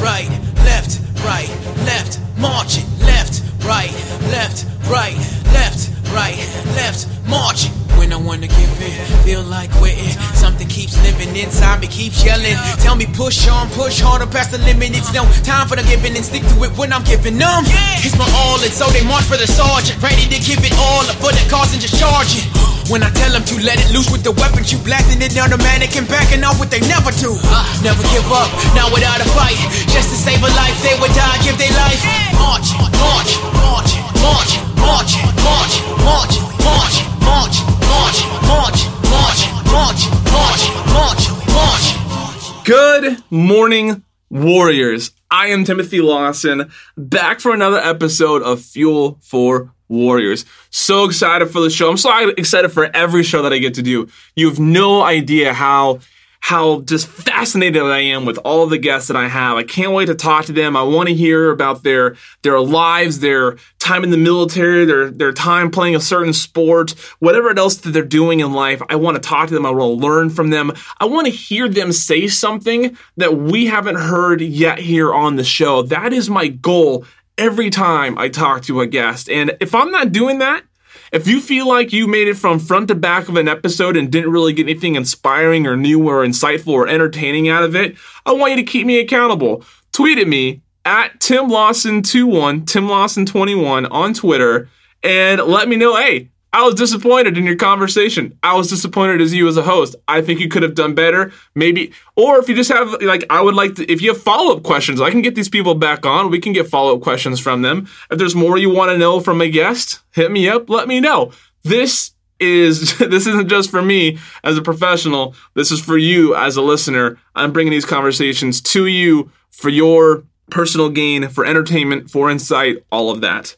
right, left, right, left, marching, left, right, left, right, left, right, left, marching. When I wanna give in, feel like quitting. Something keeps living inside me, keeps yelling. Tell me push on, push harder past the limit. It's no time for the giving and stick to it when I'm giving them. It's my all, and so they march for the sergeant, ready to give it all up for the cause and just charge it. When I tell them to let it loose with the weapons, you blasting it down the mannequin, backing off what they never do. Never give up, not without a fight. Just to save a life, they would die, give their life. March, march, march, march, march, march, march, march, march, march, march, march, march, march, march, march. Good morning, Warriors. I am Timothy Lawson, back for another episode of Fuel for Warriors. So excited for the show. I'm so excited for every show that I get to do. You have no idea how how just fascinated I am with all the guests that I have. I can't wait to talk to them. I want to hear about their their lives, their time in the military, their their time playing a certain sport, whatever else that they're doing in life. I want to talk to them. I want to learn from them. I want to hear them say something that we haven't heard yet here on the show. That is my goal every time I talk to a guest. And if I'm not doing that, if you feel like you made it from front to back of an episode and didn't really get anything inspiring or new or insightful or entertaining out of it, I want you to keep me accountable. Tweet at me at Tim Lawson21, Tim Lawson21 on Twitter, and let me know, hey, I was disappointed in your conversation. I was disappointed as you as a host. I think you could have done better. Maybe, or if you just have, like, I would like to, if you have follow up questions, I can get these people back on. We can get follow up questions from them. If there's more you want to know from a guest, hit me up, let me know. This is, this isn't just for me as a professional. This is for you as a listener. I'm bringing these conversations to you for your personal gain, for entertainment, for insight, all of that.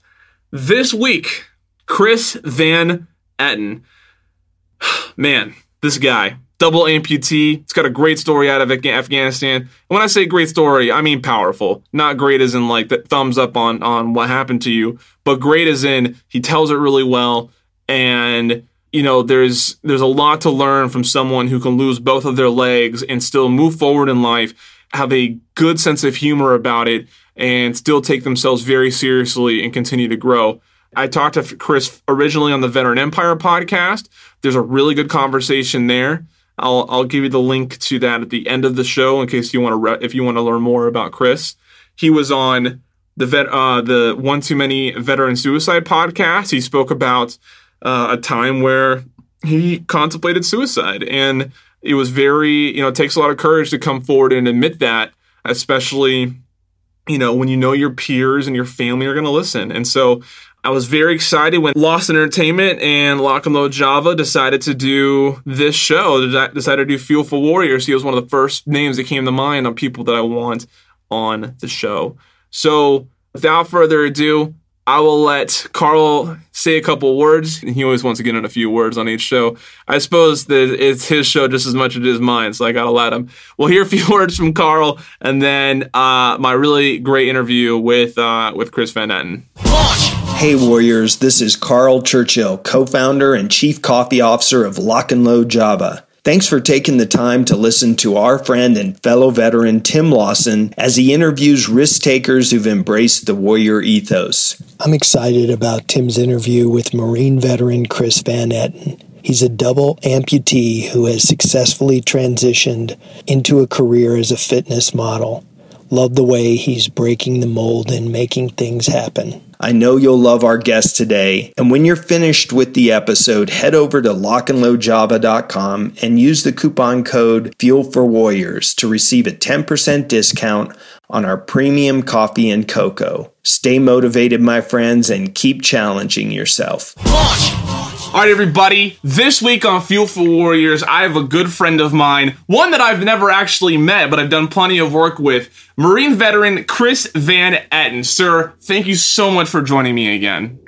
This week, Chris Van Etten. Man, this guy, double amputee. It's got a great story out of Afghanistan. And when I say great story, I mean powerful. Not great as in like the thumbs up on on what happened to you, but great as in he tells it really well and you know there's there's a lot to learn from someone who can lose both of their legs and still move forward in life, have a good sense of humor about it and still take themselves very seriously and continue to grow. I talked to Chris originally on the Veteran Empire podcast. There's a really good conversation there. I'll I'll give you the link to that at the end of the show in case you want to re- if you want to learn more about Chris. He was on the vet uh, the one too many veteran suicide podcast. He spoke about uh, a time where he contemplated suicide and it was very you know it takes a lot of courage to come forward and admit that especially you know when you know your peers and your family are going to listen and so I was very excited when Lost Entertainment and Lock and Load Java decided to do this show, decided to do Fuel for Warriors. He was one of the first names that came to mind on people that I want on the show. So without further ado, I will let Carl say a couple words. He always wants to get in a few words on each show. I suppose that it's his show just as much as it is mine, so I gotta let him. We'll hear a few words from Carl, and then uh, my really great interview with uh, with Chris Van Etten. Hey Warriors, this is Carl Churchill, co-founder and chief coffee officer of Lock and Load Java. Thanks for taking the time to listen to our friend and fellow veteran Tim Lawson as he interviews risk takers who've embraced the warrior ethos. I'm excited about Tim's interview with Marine veteran Chris Van Etten. He's a double amputee who has successfully transitioned into a career as a fitness model. Love the way he's breaking the mold and making things happen. I know you'll love our guest today. And when you're finished with the episode, head over to lockandloadjava.com and use the coupon code Fuel for Warriors to receive a 10% discount on our premium coffee and cocoa. Stay motivated, my friends, and keep challenging yourself. All right, everybody. This week on Fuel for Warriors, I have a good friend of mine, one that I've never actually met, but I've done plenty of work with. Marine veteran Chris Van Etten. Sir, thank you so much for joining me again.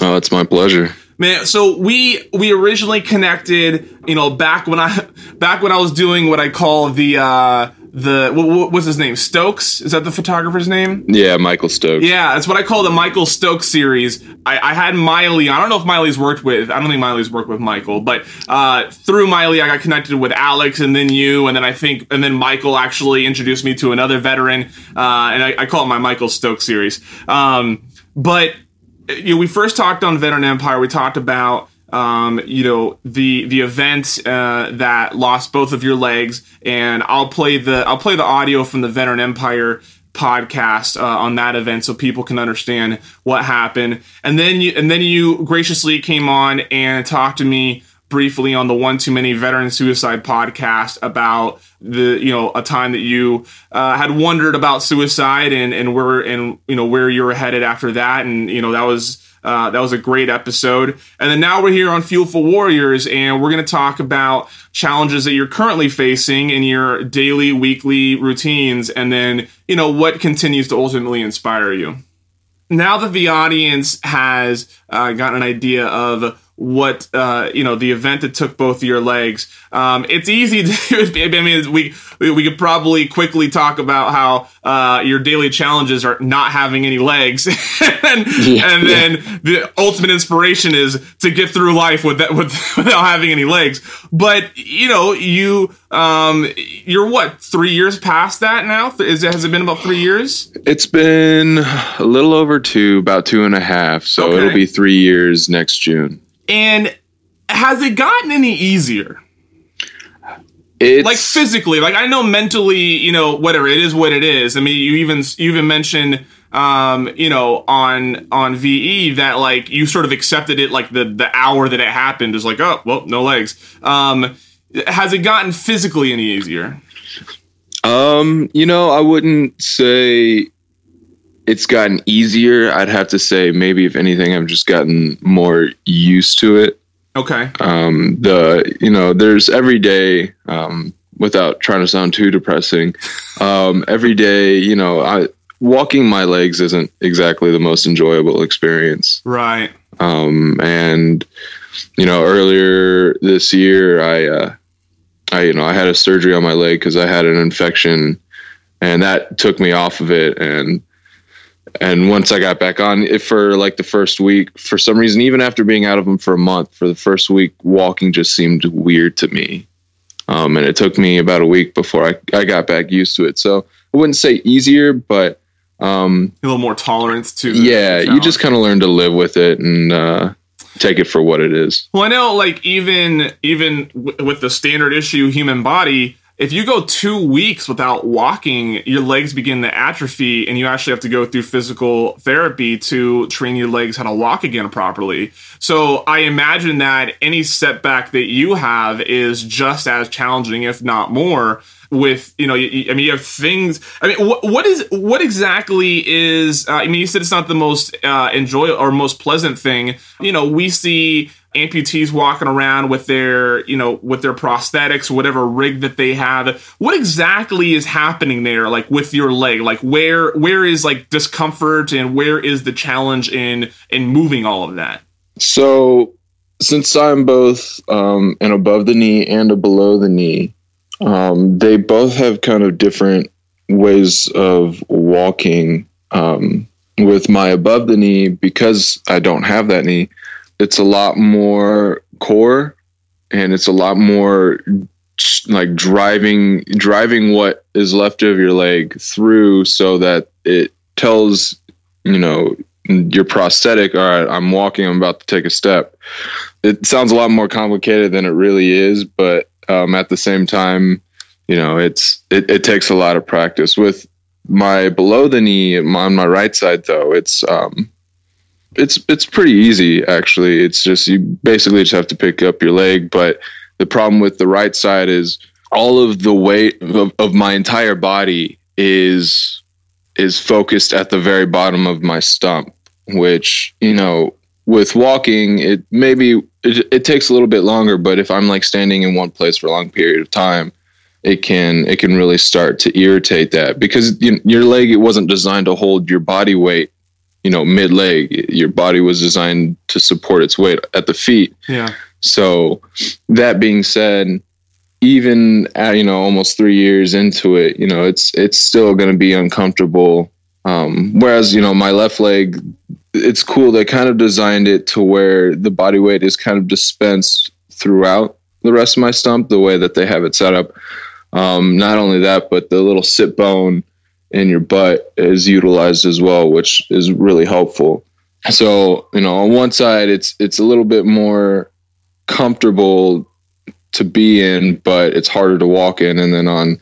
Oh, it's my pleasure. Man, so we we originally connected, you know, back when I back when I was doing what I call the uh the what, was his name? Stokes is that the photographer's name? Yeah, Michael Stokes. Yeah, that's what I call the Michael Stokes series. I, I had Miley. I don't know if Miley's worked with. I don't think Miley's worked with Michael, but uh, through Miley, I got connected with Alex, and then you, and then I think, and then Michael actually introduced me to another veteran, uh, and I, I call it my Michael Stokes series. Um, but you know, we first talked on Veteran Empire. We talked about um, you know the the event uh, that lost both of your legs, and I'll play the I'll play the audio from the Veteran Empire podcast uh, on that event so people can understand what happened. And then you and then you graciously came on and talked to me briefly on the one too many veteran suicide podcast about the you know a time that you uh, had wondered about suicide and and where and you know where you were headed after that and you know that was uh, that was a great episode. And then now we're here on fuel for warriors and we're going to talk about challenges that you're currently facing in your daily weekly routines and then you know what continues to ultimately inspire you. Now that the audience has uh, gotten an idea of what uh, you know the event that took both of your legs, um, it's easy to. I mean, we we could probably quickly talk about how uh, your daily challenges are not having any legs, and, Yeah, and then the ultimate inspiration is to get through life with that with, without having any legs. But you know, you um, you're what three years past that now? Is it, has it been about three years? It's been a little over two, about two and a half. So Okay. it'll be three years next June. And has it gotten any easier? It's Like physically, like I know mentally, you know, whatever it is, what it is. I mean, you even you even mentioned, um, you know, on on VE that like you sort of accepted it like the the hour that it happened is like, oh well, no legs. Um, has it gotten physically any easier? Um, you know, I wouldn't say it's gotten easier. I'd have to say maybe if anything, I've just gotten more used to it. Okay, Um, the you know, there's every day. Um, without trying to sound too depressing, um, every day, you know, I walking my legs isn't exactly the most enjoyable experience. right. Um, and you know, earlier this year, I, uh, I, you know, I had a surgery on my leg because I had an infection, and that took me off of it. And and once I got back on it for like the first week, for some reason, even after being out of them for a month, for the first week, walking just seemed weird to me. Um, and it took me about a week before I, I got back used to it. So I wouldn't say easier, but um, A little more tolerance to yeah, you just kind of learn to live with it and uh, take it for what it is. Well, I know, like even even w- with the standard issue human body, if you go two weeks without walking, your legs begin to atrophy, and you actually have to go through physical therapy to train your legs how to walk again properly. So I imagine that any setback that you have is just as challenging, if not more. With you know, you, I mean, you have things. I mean, what, what is what exactly is? Uh, I mean, you said it's not the most uh, enjoy or most pleasant thing. You know, we see amputees walking around with their you know with their prosthetics whatever rig that they have what exactly is happening there like with your leg like where where is like discomfort and where is the challenge in in moving all of that So, since I'm both um, an above the knee and a below the knee, um, they both have kind of different ways of walking. Um, with my above the knee, because I don't have that knee, it's a lot more core and it's a lot more like driving driving what is left of your leg through so that it tells you know your prosthetic all right i'm walking i'm about to take a step it sounds a lot more complicated than it really is but um, at the same time you know it's it, it takes a lot of practice. With my below the knee on my right side though it's um it's it's pretty easy actually. It's just you basically just have to pick up your leg. But the problem with the right side is all of the weight of, of my entire body is is focused at the very bottom of my stump which you know with walking it maybe it, it takes a little bit longer but if i'm like standing in one place for a long period of time it can it can really start to irritate that because you, your leg it wasn't designed to hold your body weight you know mid leg your body was designed to support its weight at the feet. Yeah. So that being said, even at, you know almost three years into it, you know it's it's still going to be uncomfortable. Um, whereas you know my left leg, it's cool. They kind of designed it to where the body weight is kind of dispensed throughout the rest of my stump, the way that they have it set up. Um, not only that, but the little sit bone in your butt is utilized as well, which is really helpful. So, you know, on one side it's it's a little bit more comfortable to be in, but it's harder to walk in. And then on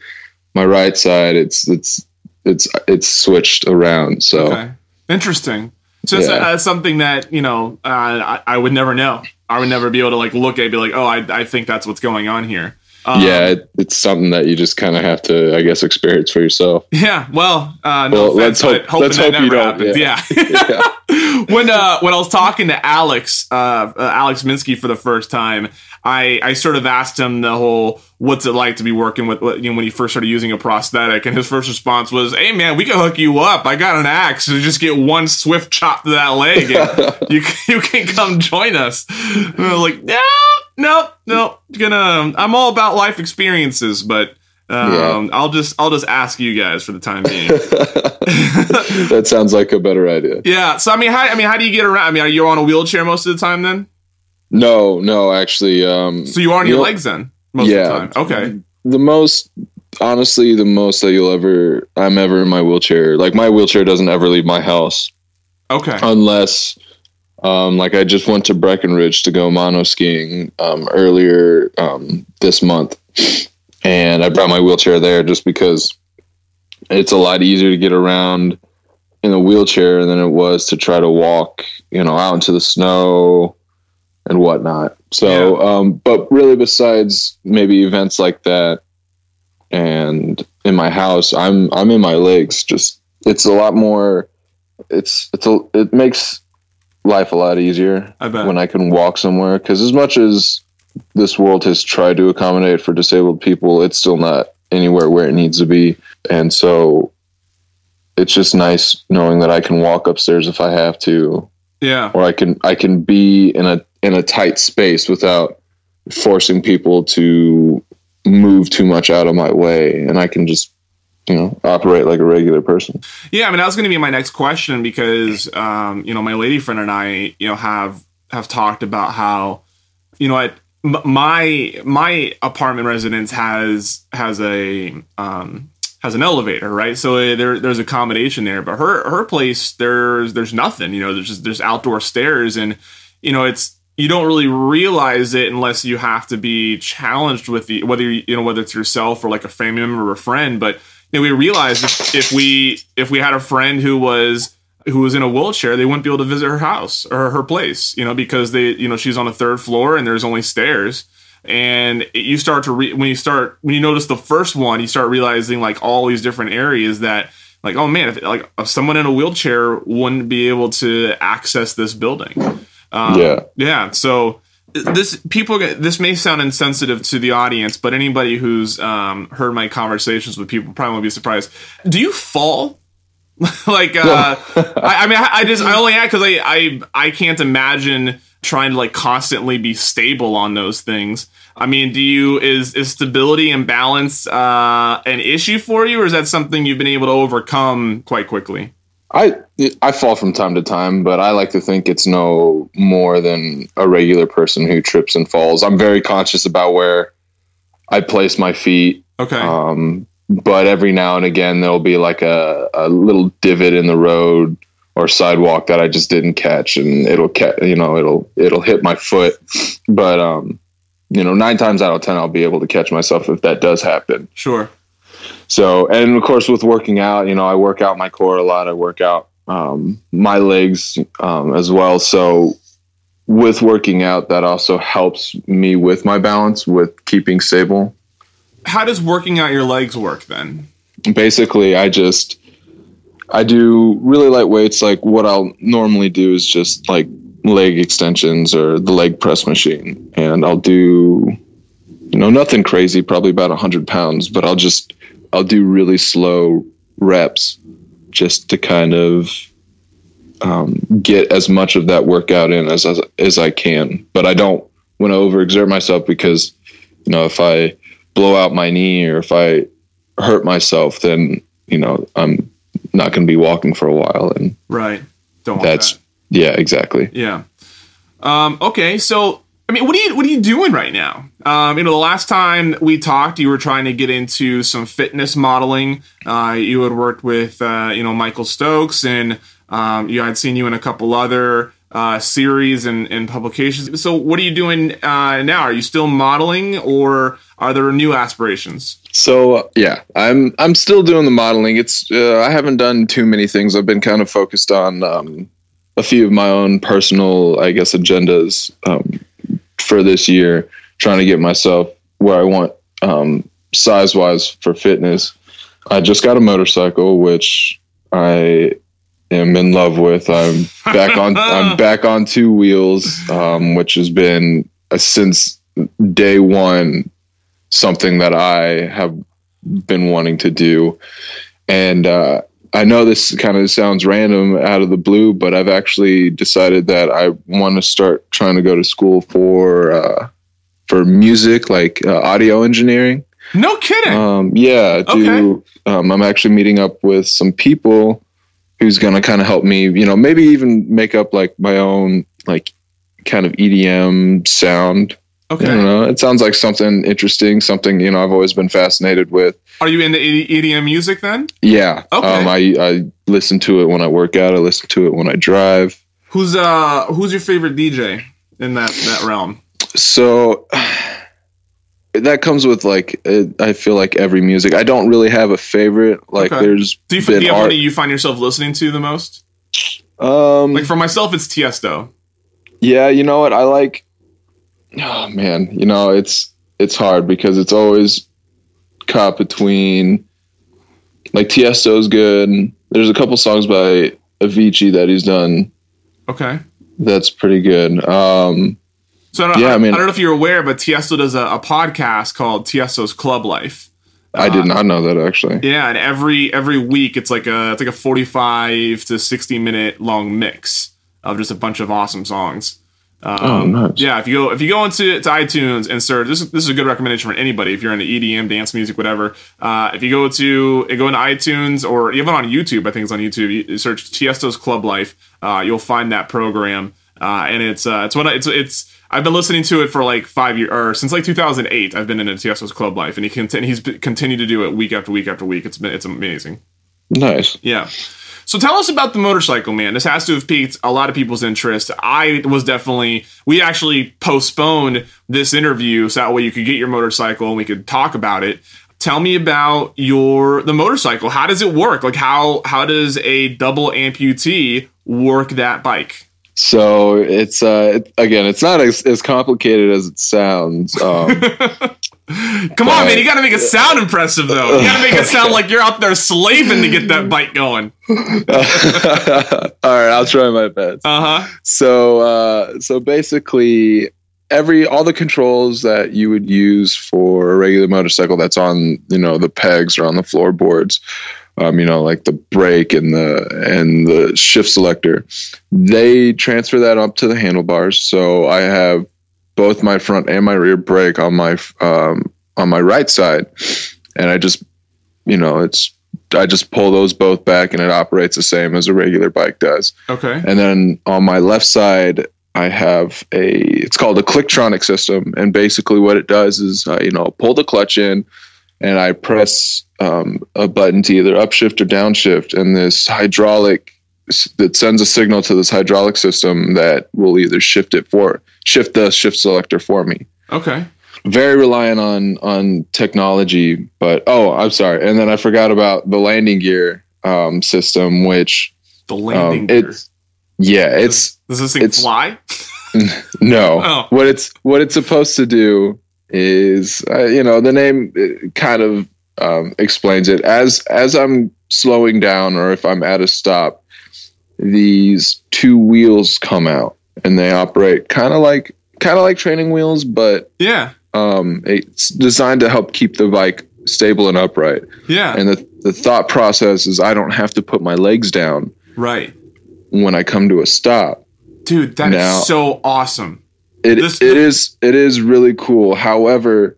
my right side, it's it's it's it's switched around. So Okay. Interesting. So that's, Yeah. that's something that you know uh, I, I would never know. I would never be able to like look at and be like, oh, I, I think that's what's going on here. Um, yeah, it, it's something that you just kind of have to, I guess, experience for yourself. Yeah. Well, uh, no Well, offense, let's hope- let's hope you don't, happens. Yeah. when uh, when I was talking to Alex, uh, uh, Alex Minsky for the first time, I I sort of asked him the whole what's it like to be working with you know when he first started using a prosthetic, and his first response was, "Hey man, we can hook you up. I got an axe to just get one swift chop to that leg, and you can- you can come join us." And I was like, "No, no, no, gonna. I'm all about life experiences, but." Um, I'll just I'll just ask you guys for the time being. that sounds like a better idea. Yeah. So I mean, how I mean, how do you get around? I mean, are you on a wheelchair most of the time then? No, no, actually, um, So you are on your legs then most Yeah. of the time. Okay. the most honestly the most that you'll ever i'm ever in my wheelchair like my wheelchair doesn't ever leave my house Okay. unless um like i just went to breckenridge to go mono skiing um earlier um this month and i brought my wheelchair there just because it's a lot easier to get around in a wheelchair than it was to try to walk you know out into the snow and whatnot. So um but really besides maybe events like that and in my house i'm i'm in my legs. Just it's a lot more it's it's a it makes life a lot easier I bet. when i can walk somewhere. Because as much as this world has tried to accommodate for disabled people it's still not anywhere where it needs to be and so it's just nice knowing that i can walk upstairs if i have to yeah. or i can i can be in a in a tight space without forcing people to move too much out of my way and i can just you know operate like a regular person Yeah. I mean, that was going to be my next question because, um, you know, my lady friend and I, you know, have have talked about how, you know, m- my my apartment residence has has a um, has an elevator, right? So uh, there there's accommodation there, but her her place there's there's nothing. You know, there's just there's outdoor stairs, and you know it's you don't really realize it unless you have to be challenged with the whether you you know whether it's yourself or like a family member or a friend, but you know, we realized if, if we if we had a friend who was who was in a wheelchair, they wouldn't be able to visit her house or her place, you know, because they you know she's on the third floor and there's only stairs. And it- you start to re- when you start when you notice the first one, you start realizing like all these different areas that like oh man, if, like if someone in a wheelchair wouldn't be able to access this building. Um, Yeah. yeah. So this people get this may sound insensitive to the audience, but anybody who's um, heard my conversations with people probably won't be surprised. Do you fall? like, uh, I, I mean, I, I just I only ask because I, I I can't imagine trying to like constantly be stable on those things. I mean, do you is is stability and balance uh, an issue for you, or is that something you've been able to overcome quite quickly? i i fall from time to time but i like to think it's no more than a regular person who trips and falls i'm very conscious about where i place my feet Okay. Um, but every now and again, there'll be like a, a little divot in the road or sidewalk that I just didn't catch, and it'll catch, you know, it'll it'll hit my foot. But um, you know, nine times out of ten, I'll be able to catch myself if that does happen. sure. So, and of course, with working out, you know, I work out my core a lot. I work out um, my legs um, as well. So, with working out, that also helps me with my balance, with keeping stable. How does working out your legs work then? basically i just i do really light weights like what i'll normally do is just like leg extensions or the leg press machine. And i'll do you know nothing crazy probably about 100 pounds but i'll just i'll do really slow reps just to kind of um, get as much of that workout in as, as as i can. But i don't want to overexert myself because you know if i blow out my knee or if I hurt myself, then you know I'm not going to be walking for a while, and Right. Don't that's that. yeah, exactly. Yeah. Um, okay, so I mean, what are you what are you doing right now? Um, you know, the last time we talked, you were trying to get into some fitness modeling. Uh, you had worked with uh, you know Michael Stokes, and um, you had seen you in a couple other uh, series and, and publications. So, what are you doing uh, now? Are you still modeling, or are there new aspirations? So uh, yeah, I'm I'm still doing the modeling. It's uh, I haven't done too many things. I've been kind of focused on um, a few of my own personal, I guess, agendas um, for this year, trying to get myself where I want um, size wise for fitness. I just got a motorcycle, which I am in love with. I'm back on. I'm back on two wheels, um, which has been uh, since day one something that I have been wanting to do. And uh, I know this kind of sounds random out of the blue, but I've actually decided that I want to start trying to go to school for uh, for music, like uh, audio engineering. No kidding. Um, yeah, do um, I'm actually meeting up with some people who's going to kind of help me, you know, maybe even make up like my own like kind of EDM sound. Okay. I don't know. It sounds like something interesting, something you know I've always been fascinated with. Are you into EDM music then? Yeah. Okay. Um, I I listen to it when I work out. I listen to it when I drive. Who's uh Who's your favorite DJ in that that realm? So that comes with like I feel like every music. I don't really have a favorite. Like Okay. there's Do you, do you have art- one you find yourself listening to the most? um Like for myself, it's Tiesto. Yeah, you know what? I like. Oh man, you know it's it's hard because it's always caught between like Tiesto's good. There's a couple songs by Avicii that he's done Okay. that's pretty good. Um, So I don't, Yeah, I, I mean- I don't know if you're aware, but Tiesto does a, a podcast called Tiesto's Club Life. I did not know that actually. Yeah, and every every week it's like a it's like a 45 to 60 minute long mix of just a bunch of awesome songs. Um, Oh, nice. Yeah, if you go if you go into to iTunes and search this is this is a good recommendation for anybody if you're into EDM, dance music, whatever. Uh, if you go to go into iTunes or even on YouTube, I think it's on YouTube. You search Tiesto's Club Life, uh, you'll find that program, uh, and it's uh, it's what I, it's it's. I've been listening to it for like five years, or since like 2008. I've been in into Tiesto's Club Life, and he can he's continued to do it week after week after week. It's been it's amazing. Nice. Yeah. So tell us about the motorcycle, man. This has to have piqued a lot of people's interest. I was definitely. We actually postponed this interview so that way you could get your motorcycle and we could talk about it. Tell me about your the motorcycle. How does it work? Like how how does a double amputee work that bike? So it's uh it, again, it's not as, as complicated as it sounds. Um, Come on, man! You got to make it sound impressive, though. You got to make it sound like you're out there slaving to get that bike going. all right, I'll try my best. Uh huh. So uh, so basically every all the controls that you would use for a regular motorcycle that's on you know the pegs or on the floorboards um, you know like the brake and the and the shift selector they transfer that up to the handlebars so i have both my front and my rear brake on my um, on my right side and i just you know it's i just pull those both back and it operates the same as a regular bike does Okay. and then on my left side, I have a, it's called a Kliktronic system. And basically what it does is, uh, you know, pull the clutch in and I press um, a button to either upshift or downshift. And this hydraulic, that sends a signal to this hydraulic system that will either shift it for, shift the shift selector for me. Okay. Very reliant on, on technology, but, oh, I'm sorry. And then I forgot about the landing gear um, system, which, The landing Um, gear. it's- yeah, it's, Does this thing it's- fly? No. Oh. What it's what it's supposed to do is uh, you know the name uh, kind of um, explains it as as I'm slowing down or if I'm at a stop these two wheels come out and they operate kind of like kind of like training wheels but Yeah. um, it's designed to help keep the bike stable and upright Yeah. and the, the thought process is I don't have to put my legs down right. when I come to a stop Dude, that is Now- so awesome. It This- it is it is really cool. However,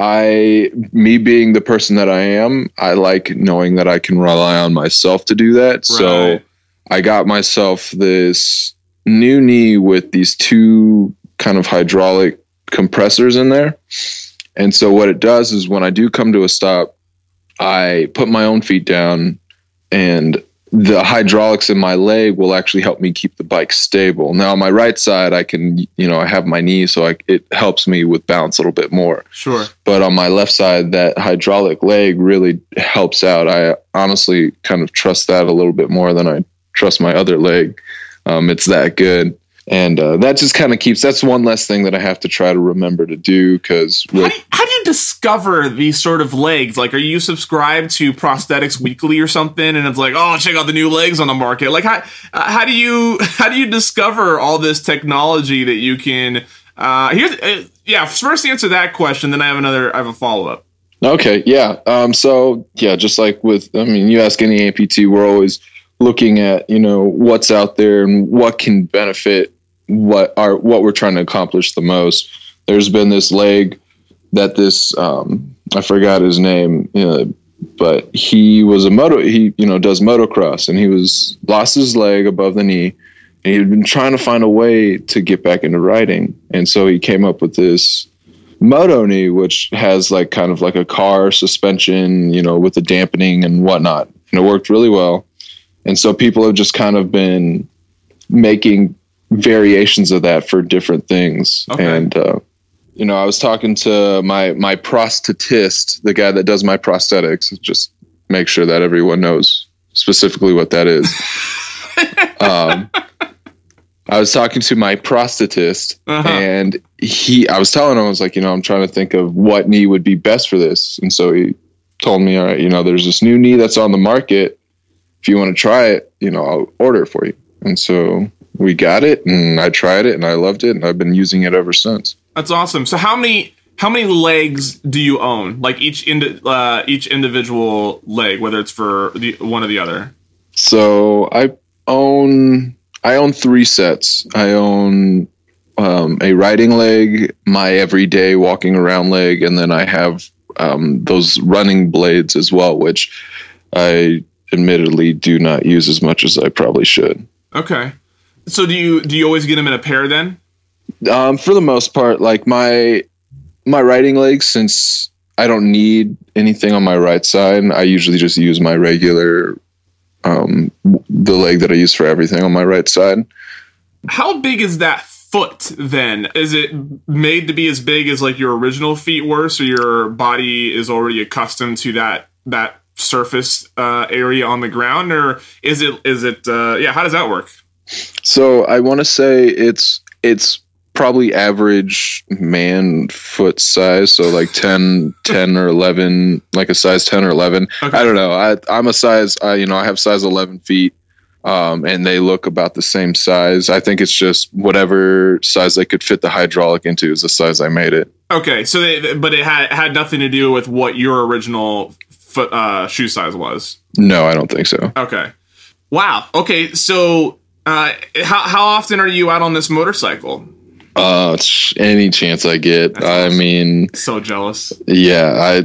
I, me being the person that I am, I like knowing that I can rely on myself to do that. So I got myself this new knee with these two kind of hydraulic compressors in there. And so what it does is when I do come to a stop, I put my own feet down and the hydraulics in my leg will actually help me keep the bike stable. Now on my right side, I can, you know, I have my knee, so I, it helps me with balance a little bit more. Sure. But on my left side, that hydraulic leg really helps out. I honestly kind of trust that a little bit more than I trust my other leg. Um, it's that good. And uh, that just kind of keeps, that's one less thing that I have to try to remember to do because How do, you, how do you discover these sort of legs? Like, are you subscribed to Prosthetics Weekly or something? And it's like, oh, check out the new legs on the market. Like, how uh, how do you how do you discover all this technology that you can? Uh, here's uh, yeah. First, answer that question. Then I have another. I have a follow up. Okay, yeah. Um, so yeah, just like with, I mean, you ask any amputee, we're always looking at you know what's out there and what can benefit what are what we're trying to accomplish the most. There's been this leg that this um, I forgot his name, you know, but he was a moto. He you know does motocross and he was lost his leg above the knee. And he had been trying to find a way to get back into riding, and so he came up with this Moto knee, which has like kind of like a car suspension, you know, with the dampening and whatnot. And it worked really well. And so people have just kind of been making variations of that for different things. Okay. And, uh, you know, I was talking to my, my prosthetist, the guy that does my prosthetics, just make sure that everyone knows specifically what that is. um, I was talking to my prosthetist Uh-huh. and he, I was telling him, I was like, you know, I'm trying to think of what knee would be best for this. And so he told me, all right, you know, there's this new knee that's on the market. If you want to try it, you know, I'll order it for you. And so we got it and I tried it and I loved it and I've been using it ever since. That's awesome. So how many how many legs do you own? Like each indi- uh, each individual leg, whether it's for the one or the other. So I own I own three sets. I own um, a riding leg, my everyday walking around leg, and then I have um, those running blades as well, which I admittedly do not use as much as I probably should. Okay. So do you do you always get them in a pair then? Um, for the most part, like my my riding legs, since I don't need anything on my right side, I usually just use my regular um, the leg that I use for everything on my right side. How big is that foot then? Is it made to be as big as like your original feet were, so your body is already accustomed to that that surface uh, area on the ground, or is it is it uh, yeah? How does that work? So I want to say it's it's probably average man foot size so like 10 10 or 11 like a size 10 or 11 Okay. i don't know I, i'm a size I, you know i have size 11 feet um, and they look about the same size i think it's just whatever size they could fit the hydraulic into is the size i made it Okay, so they, but it had had nothing to do with what your original foot uh, shoe size was. no i don't think so Okay. Wow. Okay, so uh, how how often are you out on this motorcycle? uh any chance i get That's i awesome. mean So jealous. yeah i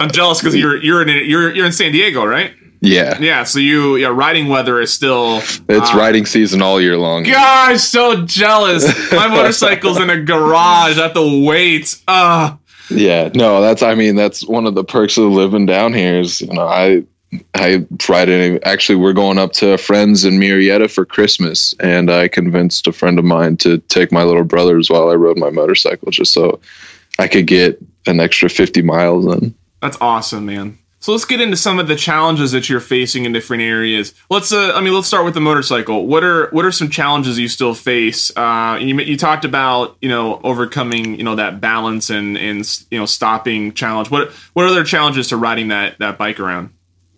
I'm jealous because you're you're in you're you're in San Diego, right? yeah Yeah. So you yeah, riding weather is still. it's uh, riding season all year long Gosh, so jealous. My motorcycle's in a garage. I have to wait. Uh Yeah, no, that's I mean that's one of the perks of living down here is you know I I it. Actually, we're going up to friends in Murrieta for Christmas, and I convinced a friend of mine to take my little brothers while I rode my motorcycle, just so I could get an extra fifty miles in. That's awesome, man. So let's get into some of the challenges that you're facing in different areas. Let's, uh, I mean, let's start with the motorcycle. What are what are some challenges you still face? Uh, you you talked about you know overcoming you know that balance and and you know stopping challenge. What what are other challenges to riding that that bike around?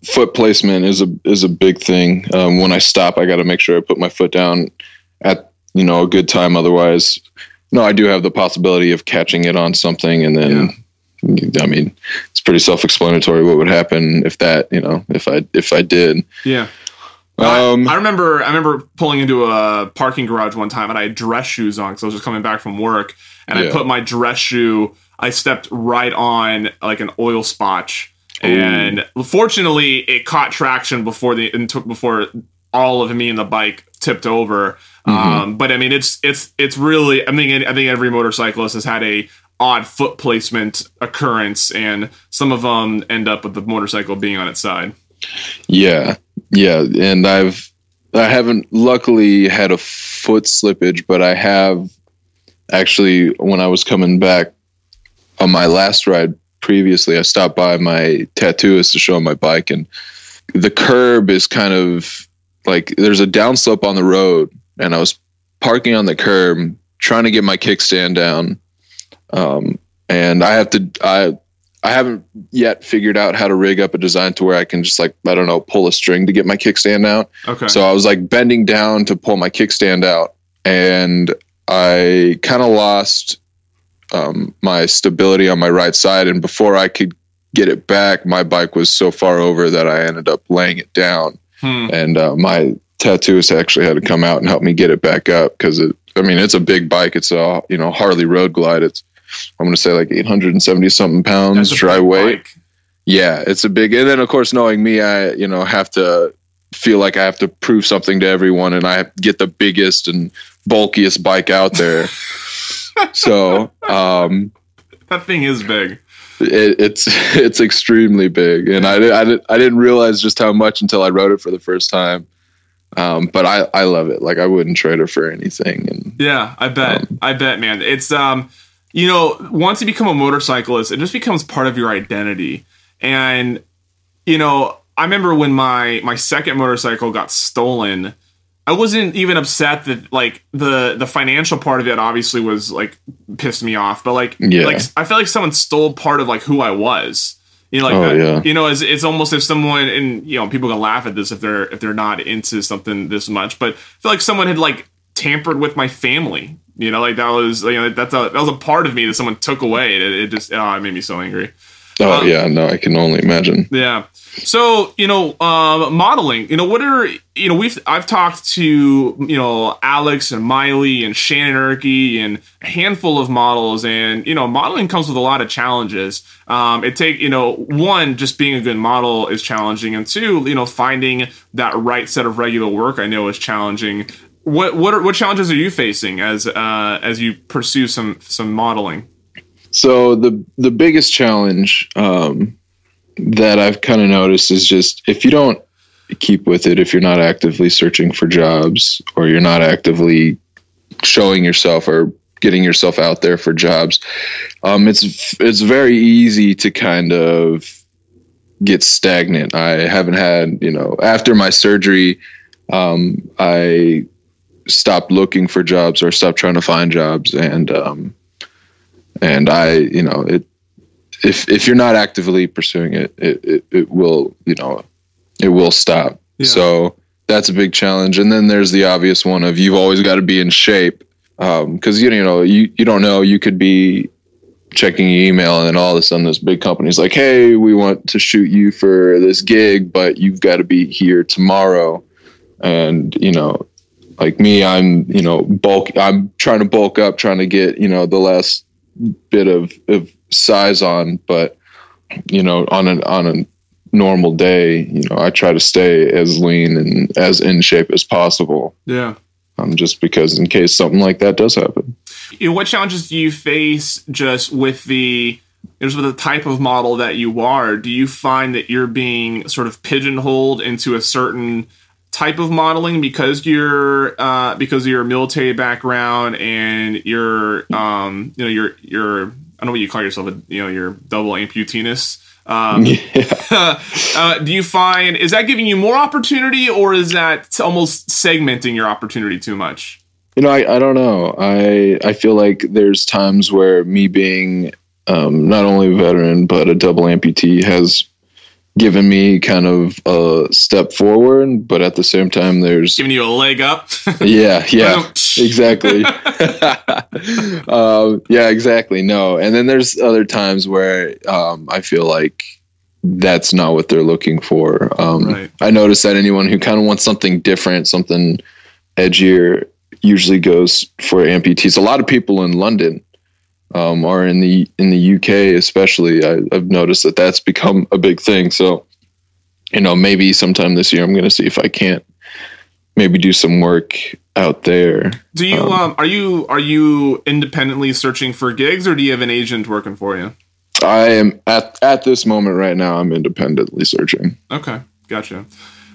Foot placement is a is a big thing. Um, when I stop, I got to make sure I put my foot down at you know a good time. Otherwise, no, I do have the possibility of catching it on something, and then I mean, it's pretty self-explanatory what would happen if that, you know, if I if I did. Yeah. Um, I, I remember I remember pulling into a parking garage one time and I had dress shoes on because I was just coming back from work and I put my dress shoe I stepped right on like an oil spotch, and fortunately, it caught traction before the and took before all of me and the bike tipped over. Mm-hmm. Um, but I mean, it's it's it's really. I mean, I think every motorcyclist has had a odd foot placement occurrence, and some of them end up with the motorcycle being on its side. Yeah, yeah, and I've I haven't luckily had a foot slippage, but I have actually when I was coming back on my last ride previously, I stopped by my tattooist to show him my bike, and the curb is kind of like there's a downslope on the road, and I was parking on the curb trying to get my kickstand down, um, and I have to I I haven't yet figured out how to rig up a design to where I can just like I don't know pull a string to get my kickstand out. Okay. So I was like bending down to pull my kickstand out, and I kind of lost um, my stability on my right side. And before I could get it back, my bike was so far over that I ended up laying it down. Hmm. And uh, my tattooist actually had to come out and help me get it back up because it. I mean, it's a big bike. It's a you know Harley Road Glide. It's I'm going to say like 870 something pounds dry weight. bike. Yeah, it's a big. And then of course, knowing me, I you know have to feel like I have to prove something to everyone, and I get the biggest and bulkiest bike out there. so um, That thing is big. it, it's it's extremely big, and I, I, I didn't realize just how much until I rode it for the first time. Um, but I, I love it. Like I wouldn't trade it for anything. And Yeah, I bet. I bet, man. It's um, you know, once you become a motorcyclist, it just becomes part of your identity. And you know, I remember when my my second motorcycle got stolen. I wasn't even upset that like the the financial part of it obviously was like pissed me off, but like Yeah. like I felt like someone stole part of like who I was. You know, like Oh, that, yeah. you know, it's, it's almost if someone and you know people can laugh at this if they're if they're not into something this much, but I feel like someone had like tampered with my family. You know, like that was you know that's a that was a part of me that someone took away. It, it just oh, it made me so angry. Oh Um, yeah, no, I can only imagine. Yeah. So you know, um, modeling. You know, what are you know? We've I've talked to you know Alex and Miley and Shannon Erkey and a handful of models, and you know, modeling comes with a lot of challenges. Um, it take you know one just being a good model is challenging, and two, you know, finding that right set of regular work I know is challenging. What what are, what challenges are you facing as uh, as you pursue some some modeling? So the the biggest challenge um, that I've kind of noticed is just if you don't keep with it, if you're not actively searching for jobs or you're not actively showing yourself or getting yourself out there for jobs, um, it's it's very easy to kind of get stagnant. I haven't had you know after my surgery, um, I stopped looking for jobs or stopped trying to find jobs and um, and I, you know, it if if you're not actively pursuing it, it it, it will, you know, it will stop. Yeah. So that's a big challenge. And then there's the obvious one of you've always got to be in shape um, because you you know you you don't know you could be checking your email and then all of a sudden this big company's like hey we want to shoot you for this gig but you've got to be here tomorrow and you know like me i'm you know bulk i'm trying to bulk up trying to get you know the last bit of, of size on but you know on an on a normal day you know i try to stay as lean and as in shape as possible Yeah. um, just because in case something like that does happen you know, what challenges do you face just with the just with the type of model that you are? Do you find that you're being sort of pigeonholed into a certain type of modeling because you're uh, because of your military background and your um, you know your your I don't know what you call yourself, a, you know, your double amputiness. Um, yeah uh, do you find is that giving you more opportunity or is that almost segmenting your opportunity too much? You know, I, I don't know. I I feel like there's times where me being um, not only a veteran but a double amputee has given me kind of a step forward, but at the same time, there's Giving you a leg up? yeah, yeah, exactly. um, yeah, exactly. No, and then there's other times where um, I feel like that's not what they're looking for. Um, Right. I notice that anyone who kind of wants something different, something edgier, usually goes for amputees. A lot of people in London um, or in the in the UK especially, I, I've noticed that that's become a big thing. So, you know, maybe sometime this year I'm going to see if I can't maybe do some work out there. Do you um, um, are you are you independently searching for gigs, or do you have an agent working for you? I am at at this moment right now. I'm independently searching. Okay, gotcha.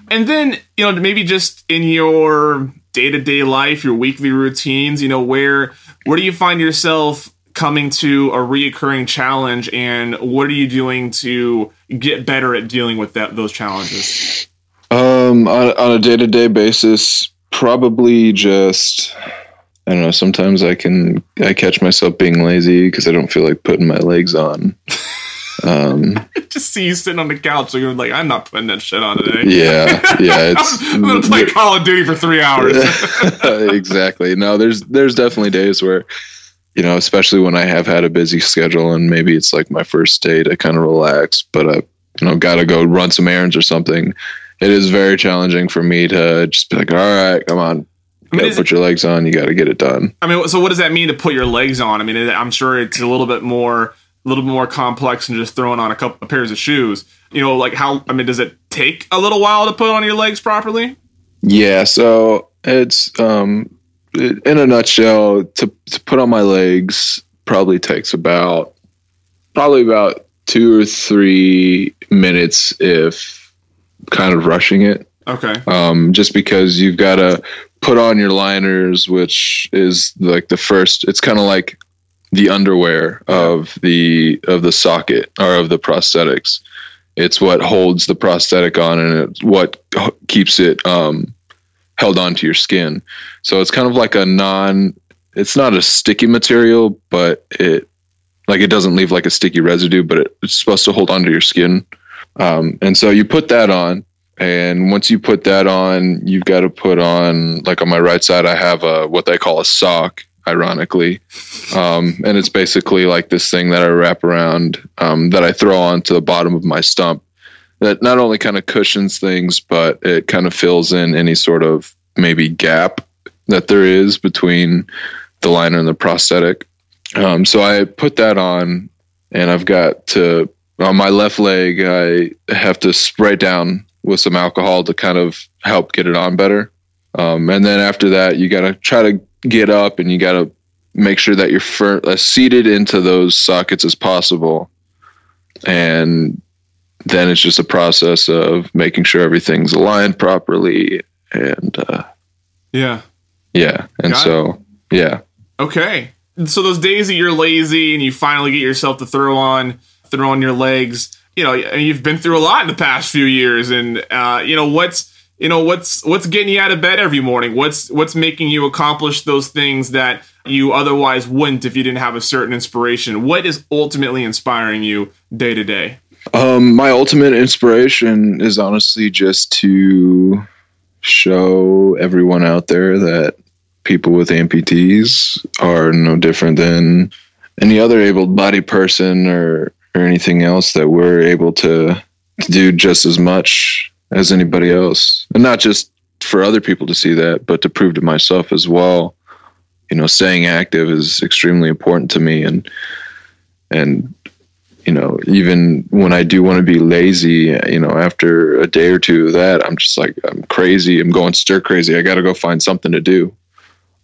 And then you know maybe just in your day to day life, your weekly routines, you know where where do you find yourself coming to a reoccurring challenge, and what are you doing to get better at dealing with that those challenges? Um, on, on a day to day basis, probably just I don't know. Sometimes I can I catch myself being lazy because I don't feel like putting my legs on. Um, just see you sitting on the couch, so you're like, I'm not putting that shit on today. Yeah, yeah. I'm gonna play Call of Duty for three hours. exactly. No, there's there's definitely days where, you know, especially when I have had a busy schedule and maybe it's like my first day to kind of relax, but I, you know, got to go run some errands or something it is very challenging for me to just be like, all right, come on, I mean, put your legs on. You got to get it done. I mean, so what does that mean to put your legs on? I mean, I'm sure it's a little bit more, a little bit more complex than just throwing on a couple of pairs of shoes. You know, like how? I mean, does it take a little while to put on your legs properly? Yeah. So it's um, in a nutshell, to to put on my legs probably takes about probably about two or three minutes if kind of rushing it. Okay. Um, just because you've got to put on your liners, which is like the first. It's kind of like the underwear of the of the socket or of the prosthetics. It's what holds the prosthetic on, and it's what keeps it um, held onto your skin. So it's kind of like a non. It's not a sticky material, but it like it doesn't leave like a sticky residue, but it, it's supposed to hold onto your skin. Um, and so you put that on, and once you put that on, you've got to put on like on my right side, I have a what they call a sock, ironically, um, and it's basically like this thing that I wrap around um, that I throw onto the bottom of my stump. That not only kind of cushions things, but it kind of fills in any sort of maybe gap that there is between the liner and the prosthetic. Um, so I put that on, and I've got to on my left leg, I have to spray down with some alcohol to kind of help get it on better. Um, and then after that, you got to try to get up and you got to make sure that you're fir- as seated into those sockets as possible. And then it's just a process of making sure everything's aligned properly. And uh, yeah, yeah. And got so, it. yeah. Okay. So those days that you're lazy and you finally get yourself to throw on throw on your legs. You know, you've been through a lot in the past few years, and uh, you know what's you know what's what's getting you out of bed every morning. What's what's making you accomplish those things that you otherwise wouldn't if you didn't have a certain inspiration. What is ultimately inspiring you day to day? Um, my ultimate inspiration is honestly just to show everyone out there that people with amputees are no different than any other able-bodied person or or anything else that we're able to, to do just as much as anybody else. And not just for other people to see that, but to prove to myself as well. You know, staying active is extremely important to me and and you know, even when I do want to be lazy, you know, after a day or two of that, I'm just like, I'm crazy. I'm going stir crazy. I got to go find something to do.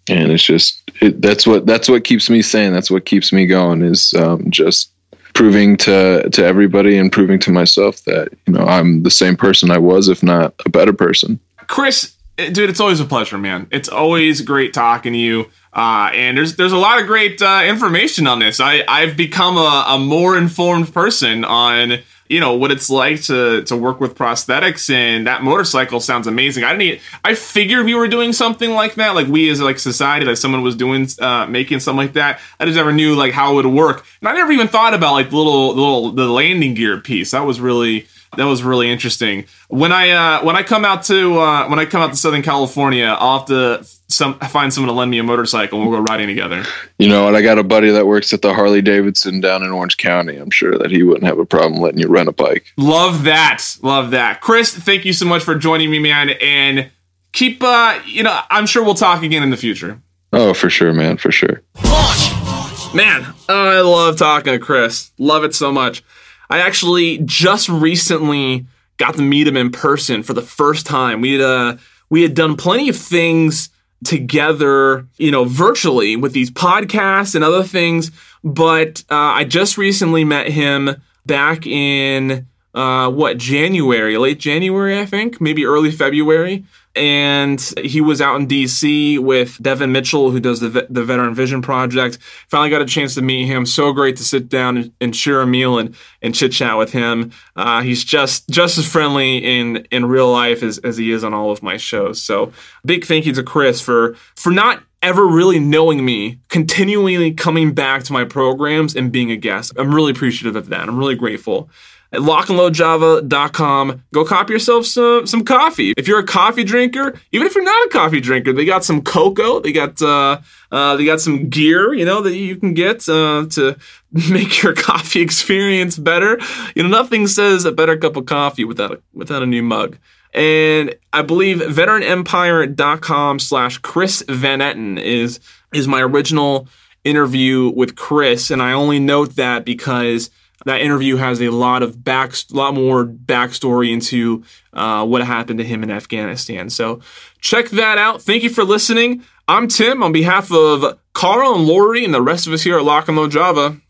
And it's just, it, that's what, that's what keeps me sane. That's what keeps me going is um, just proving to to everybody and proving to myself that you know I'm the same person I was, if not a better person. Chris, dude, it's always a pleasure, man. It's always great talking to you. Uh, and there's there's a lot of great uh, information on this. I I've become a, a more informed person on you know what it's like to to work with prosthetics and that motorcycle sounds amazing i didn't i figured we were doing something like that like we as like society like someone was doing uh making something like that i just never knew like how it would work and i never even thought about like the little the little the landing gear piece that was really that was really interesting. When I uh, when I come out to uh, when I come out to Southern California, I'll have to some find someone to lend me a motorcycle and we'll go riding together. You know, and I got a buddy that works at the Harley Davidson down in Orange County. I'm sure that he wouldn't have a problem letting you rent a bike. Love that, love that, Chris. Thank you so much for joining me, man, and keep. Uh, you know, I'm sure we'll talk again in the future. Oh, for sure, man, for sure. Launch. Man, I love talking to Chris. Love it so much. I actually just recently got to meet him in person for the first time. We had uh, we had done plenty of things together, you know, virtually with these podcasts and other things, but uh, I just recently met him back in uh, what January, late January, I think, maybe early February. And he was out in DC with Devin Mitchell, who does the, the Veteran Vision Project. Finally got a chance to meet him. So great to sit down and, share a meal and, and chit chat with him. Uh, he's just just as friendly in in real life as, as he is on all of my shows. So big thank you to Chris for for not ever really knowing me, continually coming back to my programs and being a guest. I'm really appreciative of that. I'm really grateful at lockandloadjava.com. Go copy yourself some, some coffee. If you're a coffee drinker, even if you're not a coffee drinker, they got some cocoa. They got uh, uh, they got some gear, you know, that you can get uh, to make your coffee experience better. You know, nothing says a better cup of coffee without a, without a new mug. And I believe veteranempire.com slash Chris Van Etten is is my original interview with Chris. And I only note that because that interview has a lot of back, a lot more backstory into uh, what happened to him in Afghanistan. So check that out. Thank you for listening. I'm Tim on behalf of Carl and Lori and the rest of us here at Lock and Load Java.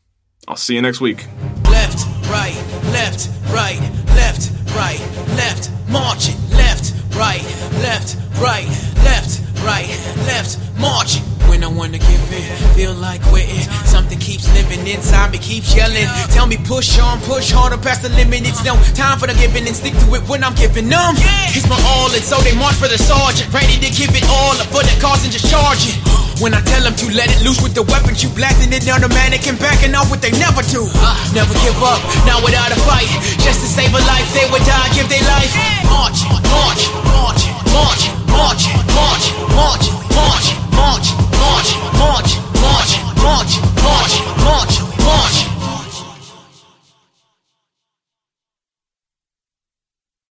I'll see you next week. Left, right, left, right, left, right, left, marching, left, right, left, right, left, right, left, marching. When I wanna give in, feel like quitting. Something keeps living inside me, keeps yelling. Tell me push on, push harder past the limit. It's no time for the giving and stick to it when I'm giving them. It's my all, and so they march for the sergeant. Ready to give it all up for the cause and just charge it. When I tell them to let it loose with the weapons, you blasting it down the mannequin, backing off what they never do. Never give up, not without a fight. Just to save a life, they would die, give their life. March, march, march, march, march. monte, monte, monte, monte, monte, monte, monte, monte, monte, monte.